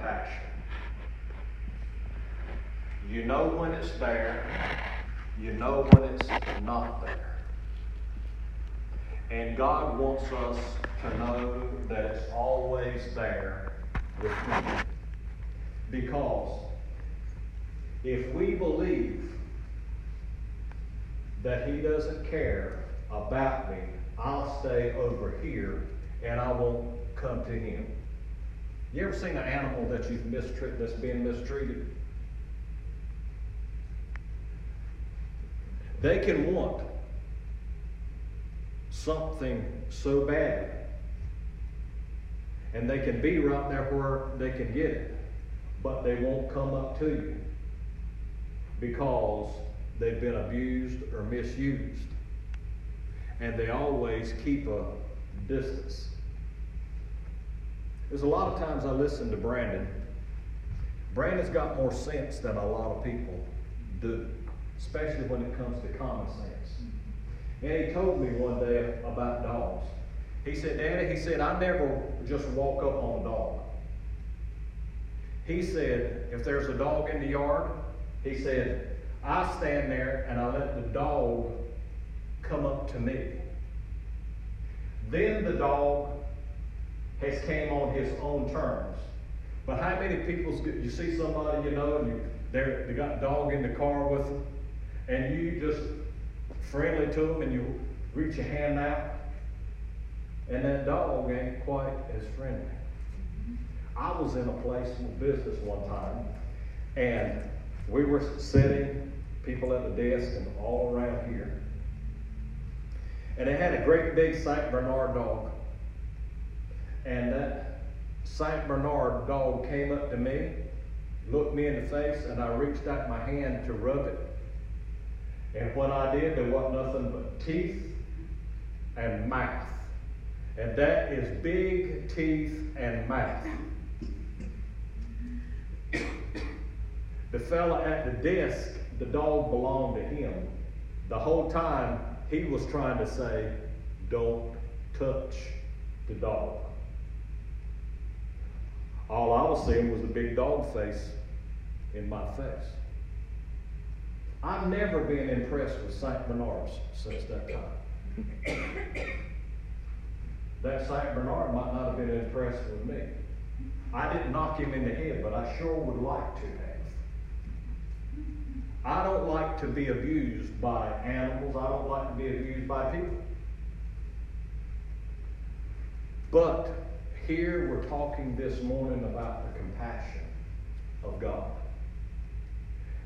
compassion. You know when it's there, you know when it's not there. And God wants us to know that it's always there with Him. Because if we believe that He doesn't care about me, I'll stay over here and I won't come to Him. You ever seen an animal that you've mistreated that's being mistreated? They can want something so bad. And they can be right there where they can get it. But they won't come up to you because they've been abused or misused. And they always keep a distance. There's a lot of times I listen to Brandon. Brandon's got more sense than a lot of people do, especially when it comes to common sense. And he told me one day about dogs. He said, Daddy, he said, I never just walk up on a dog. He said, if there's a dog in the yard, he said, I stand there and I let the dog come up to me. Then the dog has came on his own terms. But how many people you see somebody you know and you they got a dog in the car with them, and you just friendly to them and you reach your hand out, and that dog ain't quite as friendly. I was in a place of business one time, and we were sitting, people at the desk and all around here, and they had a great big Saint Bernard dog. And that Saint Bernard dog came up to me, looked me in the face, and I reached out my hand to rub it. And when I did, there wasn't nothing but teeth and mouth. And that is big teeth and mouth. The fella at the desk, the dog belonged to him. The whole time he was trying to say, don't touch the dog. All I was seeing was a big dog face in my face. I've never been impressed with St. Bernards since that time. that St. Bernard might not have been impressed with me. I didn't knock him in the head, but I sure would like to have. I don't like to be abused by animals. I don't like to be abused by people. But here we're talking this morning about the compassion of God.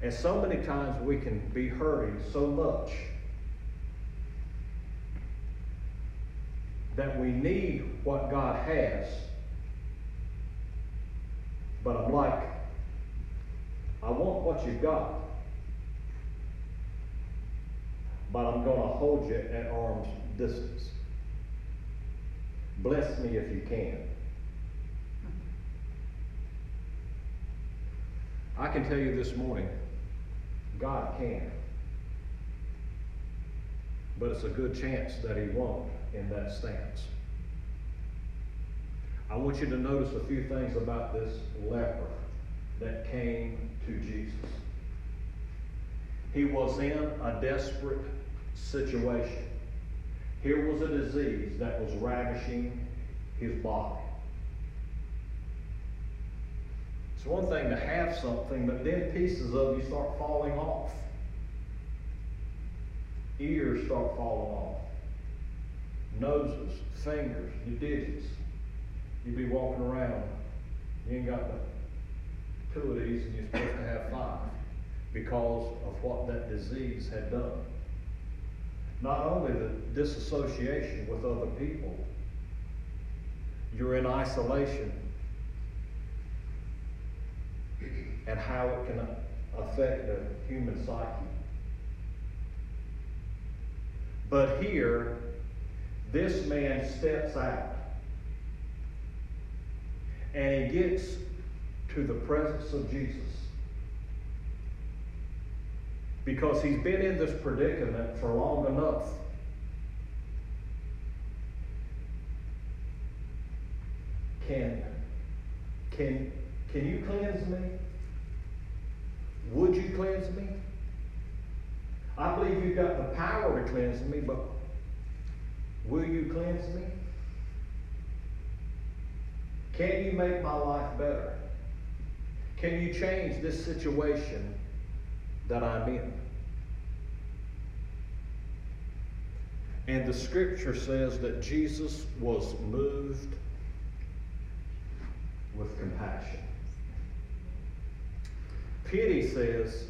And so many times we can be hurting so much that we need what God has. But I'm like, I want what you've got. But I'm going to hold you at arm's distance. Bless me if you can. I can tell you this morning, God can. But it's a good chance that He won't in that stance. I want you to notice a few things about this leper that came to Jesus. He was in a desperate situation. Here was a disease that was ravishing his body. It's one thing to have something, but then pieces of you start falling off. Ears start falling off. Noses, fingers, your digits. You'd be walking around. You ain't got the two of these, and you're supposed to have five because of what that disease had done. Not only the disassociation with other people, you're in isolation and how it can affect the human psyche. But here, this man steps out and he gets to the presence of Jesus. Because he's been in this predicament for long enough. Can, can Can you cleanse me? Would you cleanse me? I believe you've got the power to cleanse me, but will you cleanse me? Can you make my life better? Can you change this situation that I'm in? And the scripture says that Jesus was moved with compassion. Pity says,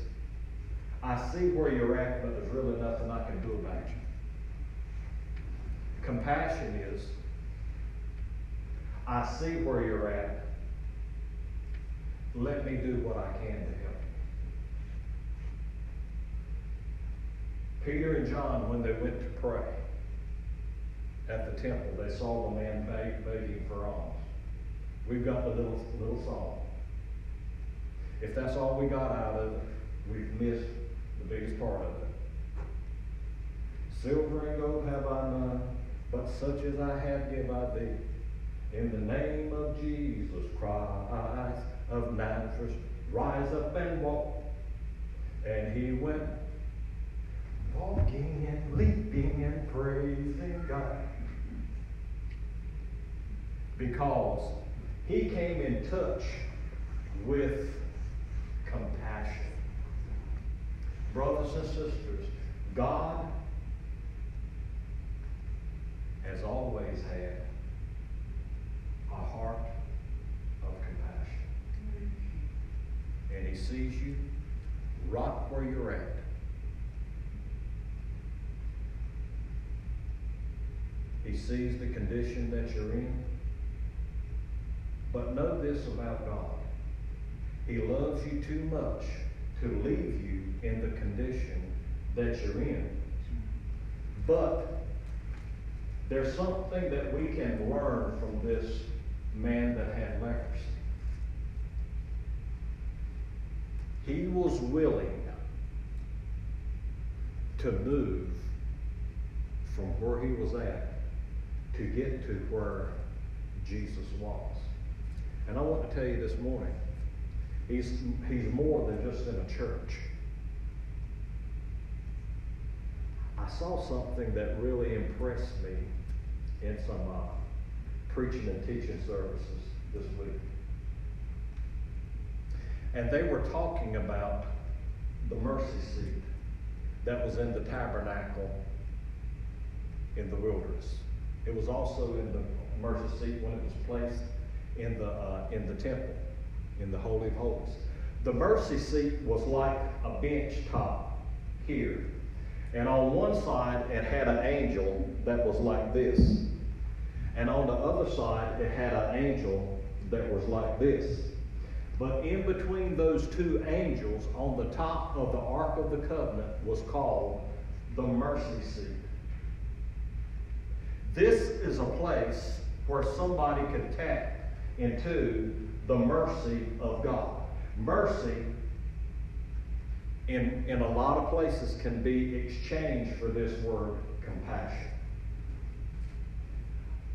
I see where you're at, but there's really nothing I can do about you. Compassion is, I see where you're at. Let me do what I can to help you. Peter and John, when they went to pray at the temple, they saw the man begging for alms. We've got the little, little song. If that's all we got out of it, we've missed the biggest part of it. Silver and gold have I none, but such as I have give I thee. In the name of Jesus Christ of Nazareth, rise up and walk. And he went walking and leaping and praising God. Because he came in touch with compassion. Brothers and sisters, God has always had a heart of compassion. And He sees you right where you're at. He sees the condition that you're in. But know this about God. He loves you too much to leave you in the condition that you're in. But there's something that we can learn from this man that had leprosy. He was willing to move from where he was at to get to where Jesus was. And I want to tell you this morning, he's, he's more than just in a church. I saw something that really impressed me in some uh, preaching and teaching services this week. And they were talking about the mercy seat that was in the tabernacle in the wilderness. It was also in the mercy seat when it was placed in the, uh, in the temple, in the Holy of Holies. The mercy seat was like a bench top here. And on one side, it had an angel that was like this. And on the other side, it had an angel that was like this. But in between those two angels, on the top of the Ark of the Covenant, was called the mercy seat. This is a place where somebody could tap into the mercy of God. Mercy, in, in a lot of places, can be exchanged for this word compassion.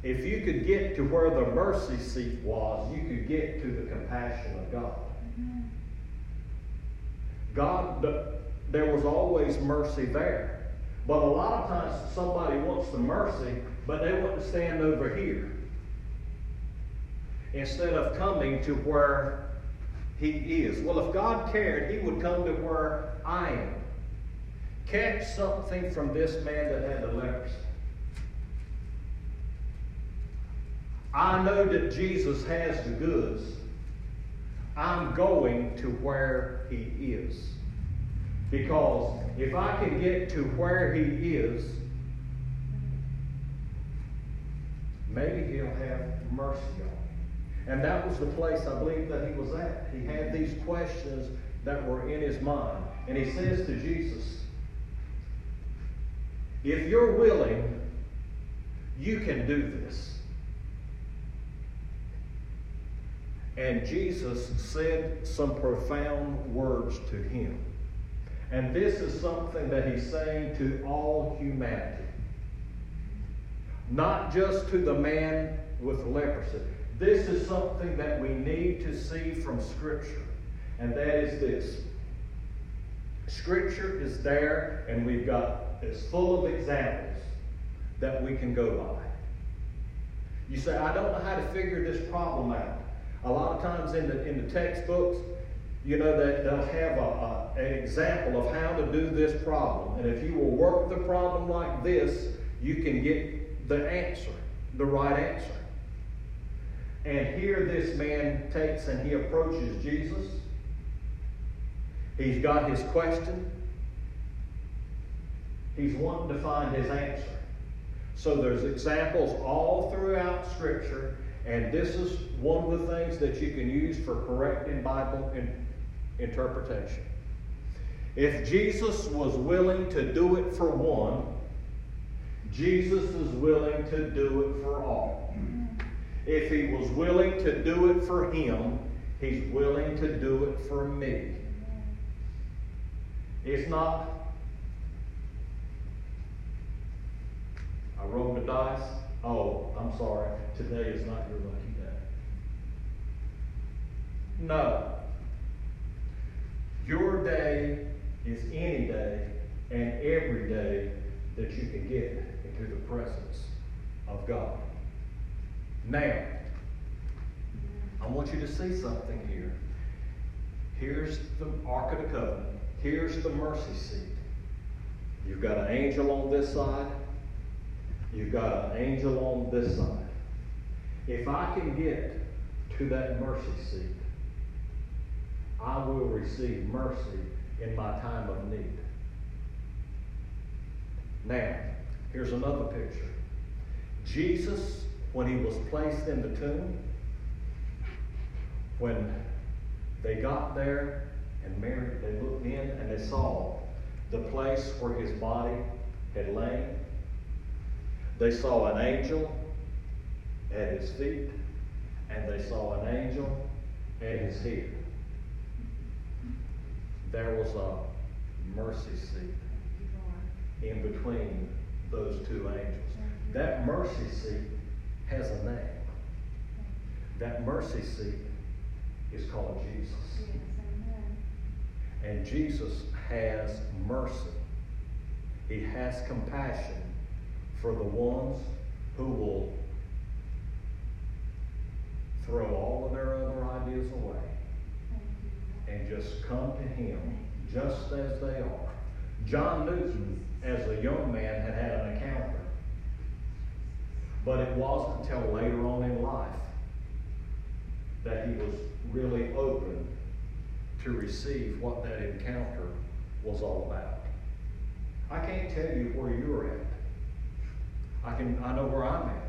If you could get to where the mercy seat was, you could get to the compassion of God. God, there was always mercy there. But a lot of times somebody wants the mercy, but they want to stand over here instead of coming to where he is. Well, if God cared, he would come to where I am. Catch something from this man that had the leprosy. I know that Jesus has the goods. I'm going to where he is. Because if I can get to where he is, maybe he'll have mercy on me. And that was the place I believe that he was at. He had these questions that were in his mind. And he says to Jesus, If you're willing, you can do this. And Jesus said some profound words to him. And this is something that he's saying to all humanity. Not just to the man with leprosy. This is something that we need to see from Scripture, and that is this. Scripture is there, and we've got, it's full of examples that we can go by. You say, I don't know how to figure this problem out. A lot of times in the, in the textbooks, you know, that they'll have a, a, an example of how to do this problem. And if you will work the problem like this, you can get the answer, the right answer. And here this man takes and he approaches Jesus. He's got his question. He's wanting to find his answer. So there's examples all throughout Scripture, and this is one of the things that you can use for correcting Bible in, interpretation. If Jesus was willing to do it for one, Jesus is willing to do it for all. If he was willing to do it for him, he's willing to do it for me. It's not, I rolled the dice. Oh, I'm sorry. Today is not your lucky day. No. Your day is any day and every day that you can get into the presence of God. Now, mm-hmm. I want you to see something here. Here's the Ark of the Covenant. Here's the mercy seat. You've got an angel on this side. You've got an angel on this side. If I can get to that mercy seat, I will receive mercy in my time of need. Now, here's another picture. Jesus, when he was placed in the tomb, when they got there and Mary, they looked in and they saw the place where his body had lain. They saw an angel at his feet, and they saw an angel at his head. There was a mercy seat in between those two angels. That mercy seat has a name. That mercy seat is called Jesus. And Jesus has mercy. He has compassion for the ones who will throw all of their other ideas away and just come to Him just as they are. John Newton, as a young man, had had an encounter. But it wasn't until later on in life that he was really open to receive what that encounter was all about. I can't tell you where you're at. I can I know where I'm at.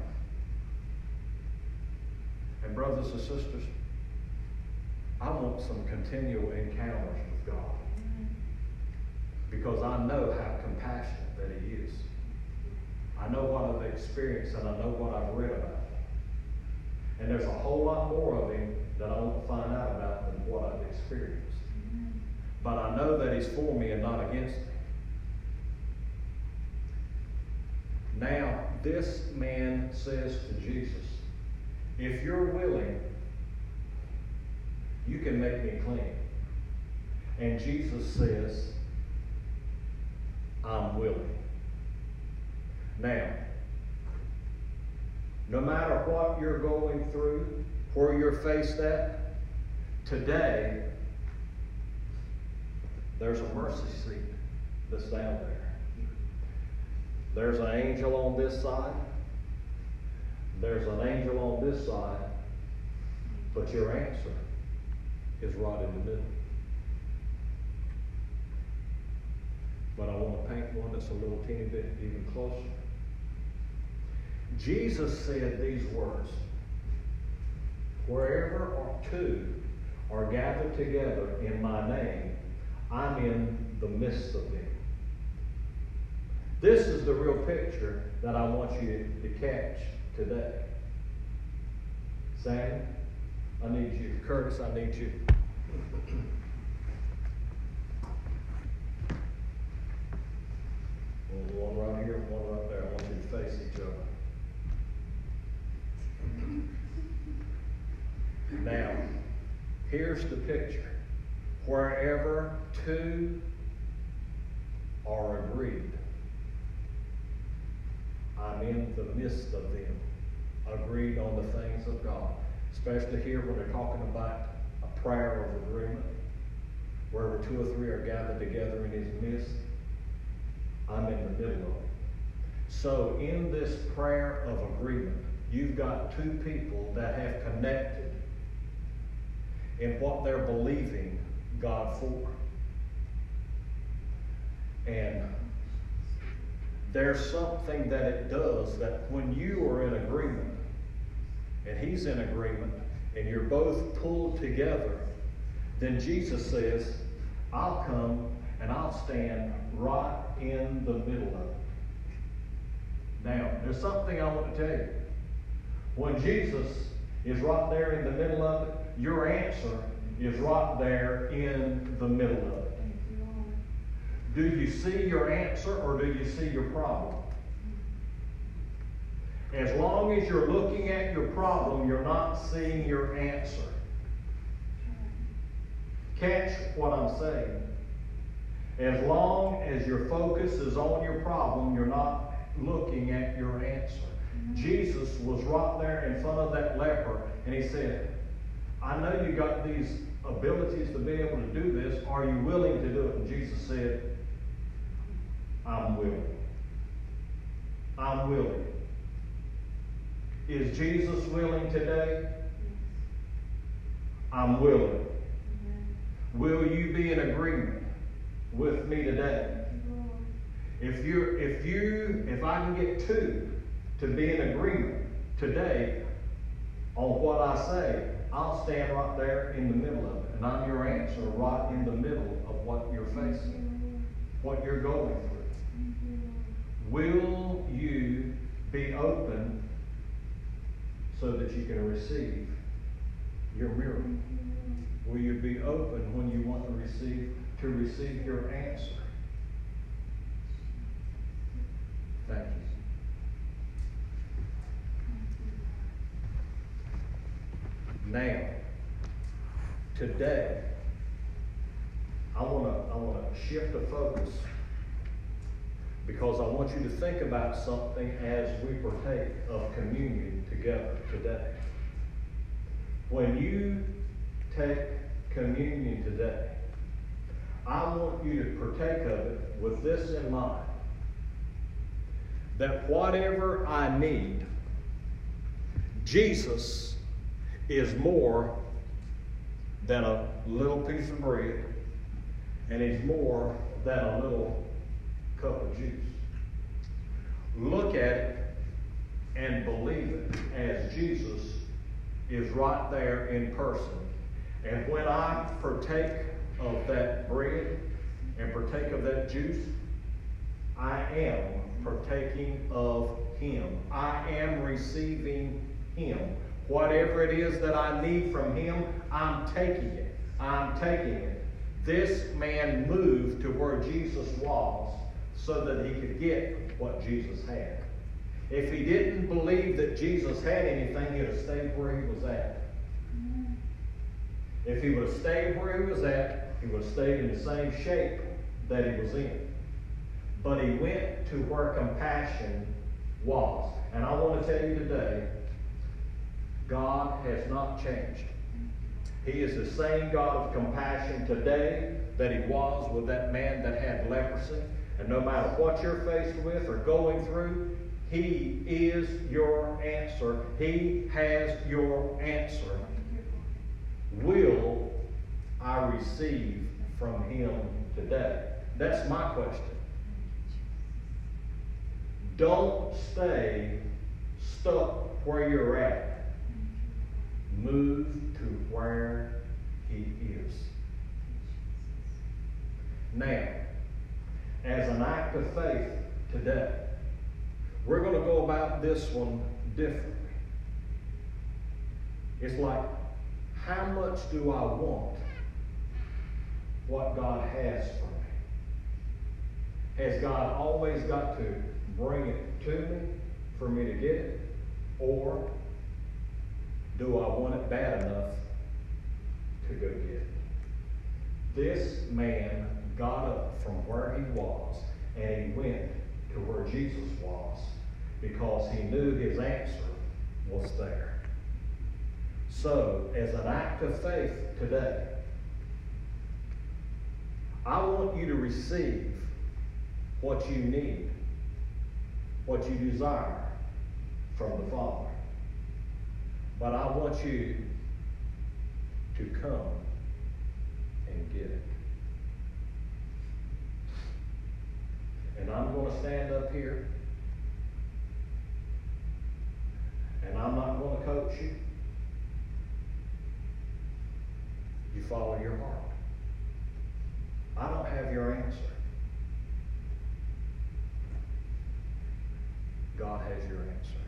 And brothers and sisters, I want some continual encounters with God. Because I know how compassionate that He is. I know what I've experienced and I know what I've read about. And there's a whole lot more of Him that I want to find out about than what I've experienced. But I know that He's for me and not against me. Now, this man says to Jesus, If you're willing, you can make me clean. And Jesus says, I'm willing. Now, no matter what you're going through, where you're faced at, today, there's a mercy seat that's down there. There's an angel on this side. There's an angel on this side. But your answer is right in the middle. But I want to paint one that's a little teeny bit even closer. Jesus said these words Wherever two are gathered together in my name, I'm in the midst of them. This is the real picture that I want you to catch today. Sam, I need you. Curtis, I need you. One right here, one right there. I want you to face each other. Now, here's the picture. Wherever two are agreed, I'm in the midst of them, agreed on the things of God. Especially here when they're talking about a prayer of agreement. Wherever two or three are gathered together in his midst, I'm in the middle of it. So in this prayer of agreement, you've got two people that have connected in what they're believing God for. And there's something that it does that when you are in agreement, and he's in agreement, and you're both pulled together, then Jesus says, I'll come and I'll stand right in the middle of it. Now, there's something I want to tell you. When Jesus is right there in the middle of it, your answer is right there in the middle of it. Do you see your answer or do you see your problem? As long as you're looking at your problem, you're not seeing your answer. Catch what I'm saying. As long as your focus is on your problem, you're not looking at your answer. Mm-hmm. Jesus was right there in front of that leper, and he said, I know you got these abilities to be able to do this. Are you willing to do it? And Jesus said, I'm willing. I'm willing. Is Jesus willing today? I'm willing. Will you be in agreement with me today? If you if you if I can get two to be in agreement today on what I say, I'll stand right there in the middle of it. And I'm your answer right in the middle of what you're facing, what you're going through. Will you be open so that you can receive your miracle? Will you be open when you want to receive to receive your answer? Thank you. Now, today, I want to I want to shift the focus because I want you to think about something as we partake of communion together today. When you take communion today, I want you to partake of it with this in mind that whatever I need, Jesus is more than a little piece of bread, and he's more than a little cup of juice. Look at it and believe it as Jesus is right there in person. And when I partake of that bread and partake of that juice, I am partaking of Him. I am receiving Him. Whatever it is that I need from him, I'm taking it. I'm taking it. This man moved to where Jesus was so that he could get what Jesus had. If he didn't believe that Jesus had anything, he'd have stayed where he was at. If he would have stayed where he was at, he would have stayed in the same shape that he was in. But he went to where compassion was. And I want to tell you today, God has not changed. He is the same God of compassion today that he was with that man that had leprosy. And no matter what you're faced with or going through, he is your answer. He has your answer. Will I receive from him today? That's my question. Don't stay stuck where you're at move to where he is. Now, as an act of faith today, we're going to go about this one differently. It's like, how much do I want what God has for me? Has God always got to bring it to me for me to get it? Or do I want it bad enough to go get it. This man got up from where he was and he went to where Jesus was because he knew his answer was there. So, as an act of faith today, I want you to receive what you need, what you desire from the Father. But I want you to come and get it. And I'm going to stand up here. And I'm not going to coach you. You follow your heart. I don't have your answer. God has your answer.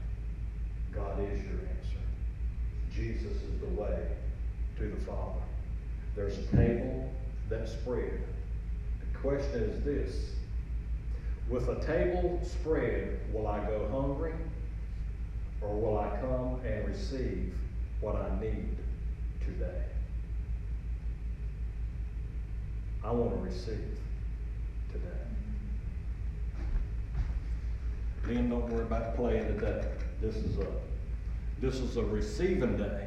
God is your answer. Jesus is the way to the Father. There's a table that's spread. The question is this With a table spread, will I go hungry or will I come and receive what I need today? I want to receive today. Then don't worry about playing today. This is a this is a receiving day.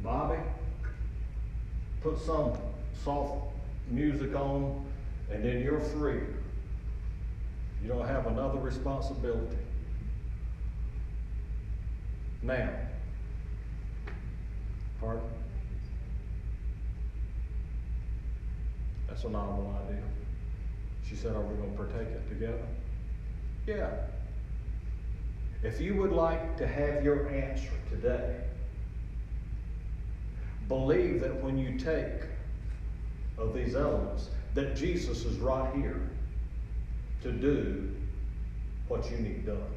Bobby, put some soft music on, and then you're free. You don't have another responsibility. Now, pardon? That's a novel idea. She said, Are we going to partake it together? Yeah. If you would like to have your answer today, believe that when you take of these elements, that Jesus is right here to do what you need done.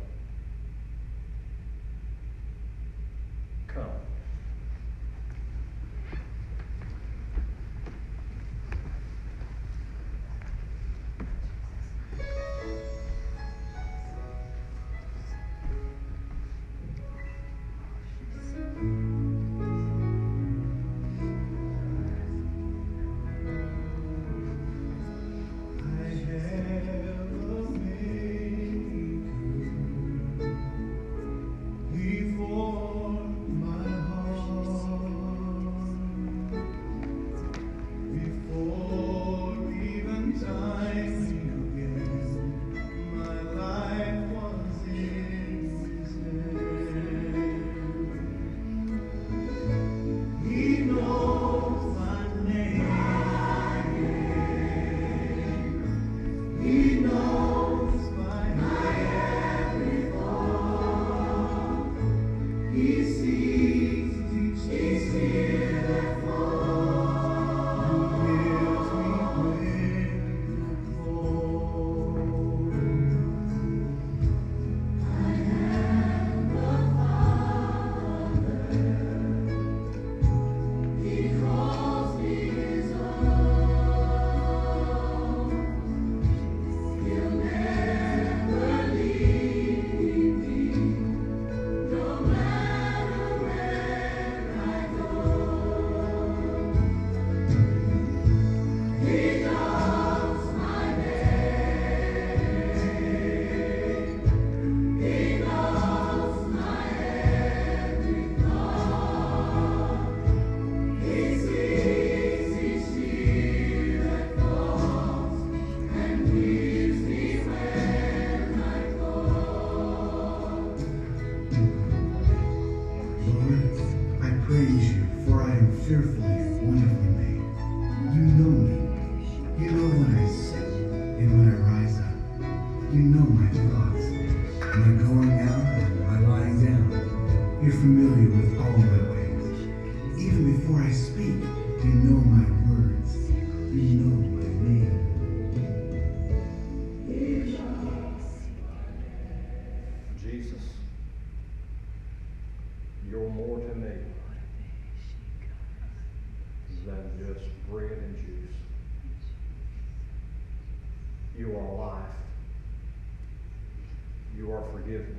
forgiveness,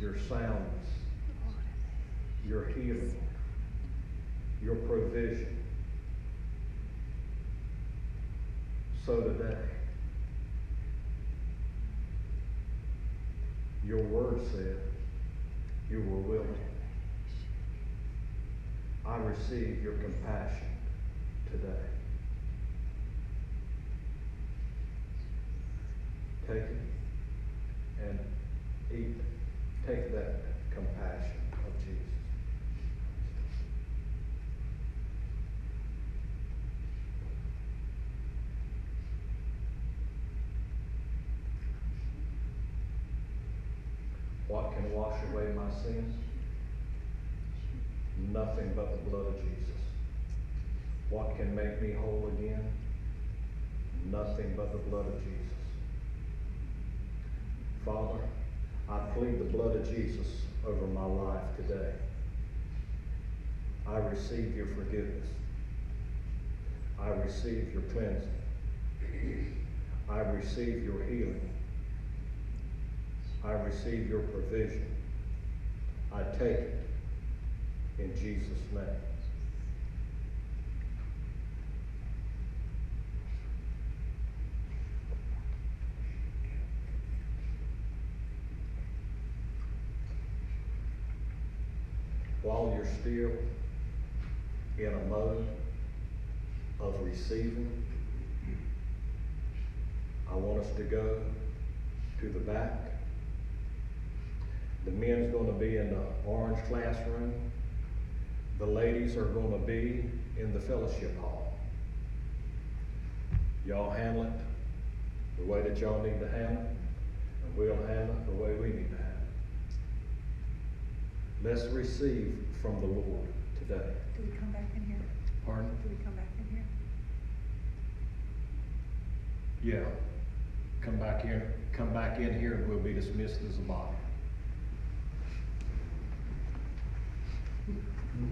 your soundness, your healing, your provision. So today, your word said you were willing. I receive your compassion today. Take it eat. Take that compassion of Jesus. What can wash away my sins? Nothing but the blood of Jesus. What can make me whole again? Nothing but the blood of Jesus. Father, I plead the blood of Jesus over my life today. I receive your forgiveness. I receive your cleansing. I receive your healing. I receive your provision. I take it in Jesus' name. While you're still in a mode of receiving, I want us to go to the back. The men's going to be in the orange classroom. The ladies are going to be in the fellowship hall. Y'all handle it the way that y'all need to handle it, and we'll handle it the way we need to handle it. Let's receive from the Lord today. Do we come back in here? Pardon? Do we come back in here? Yeah. Come back here, come back in here and we'll be dismissed as a body. Mm-hmm.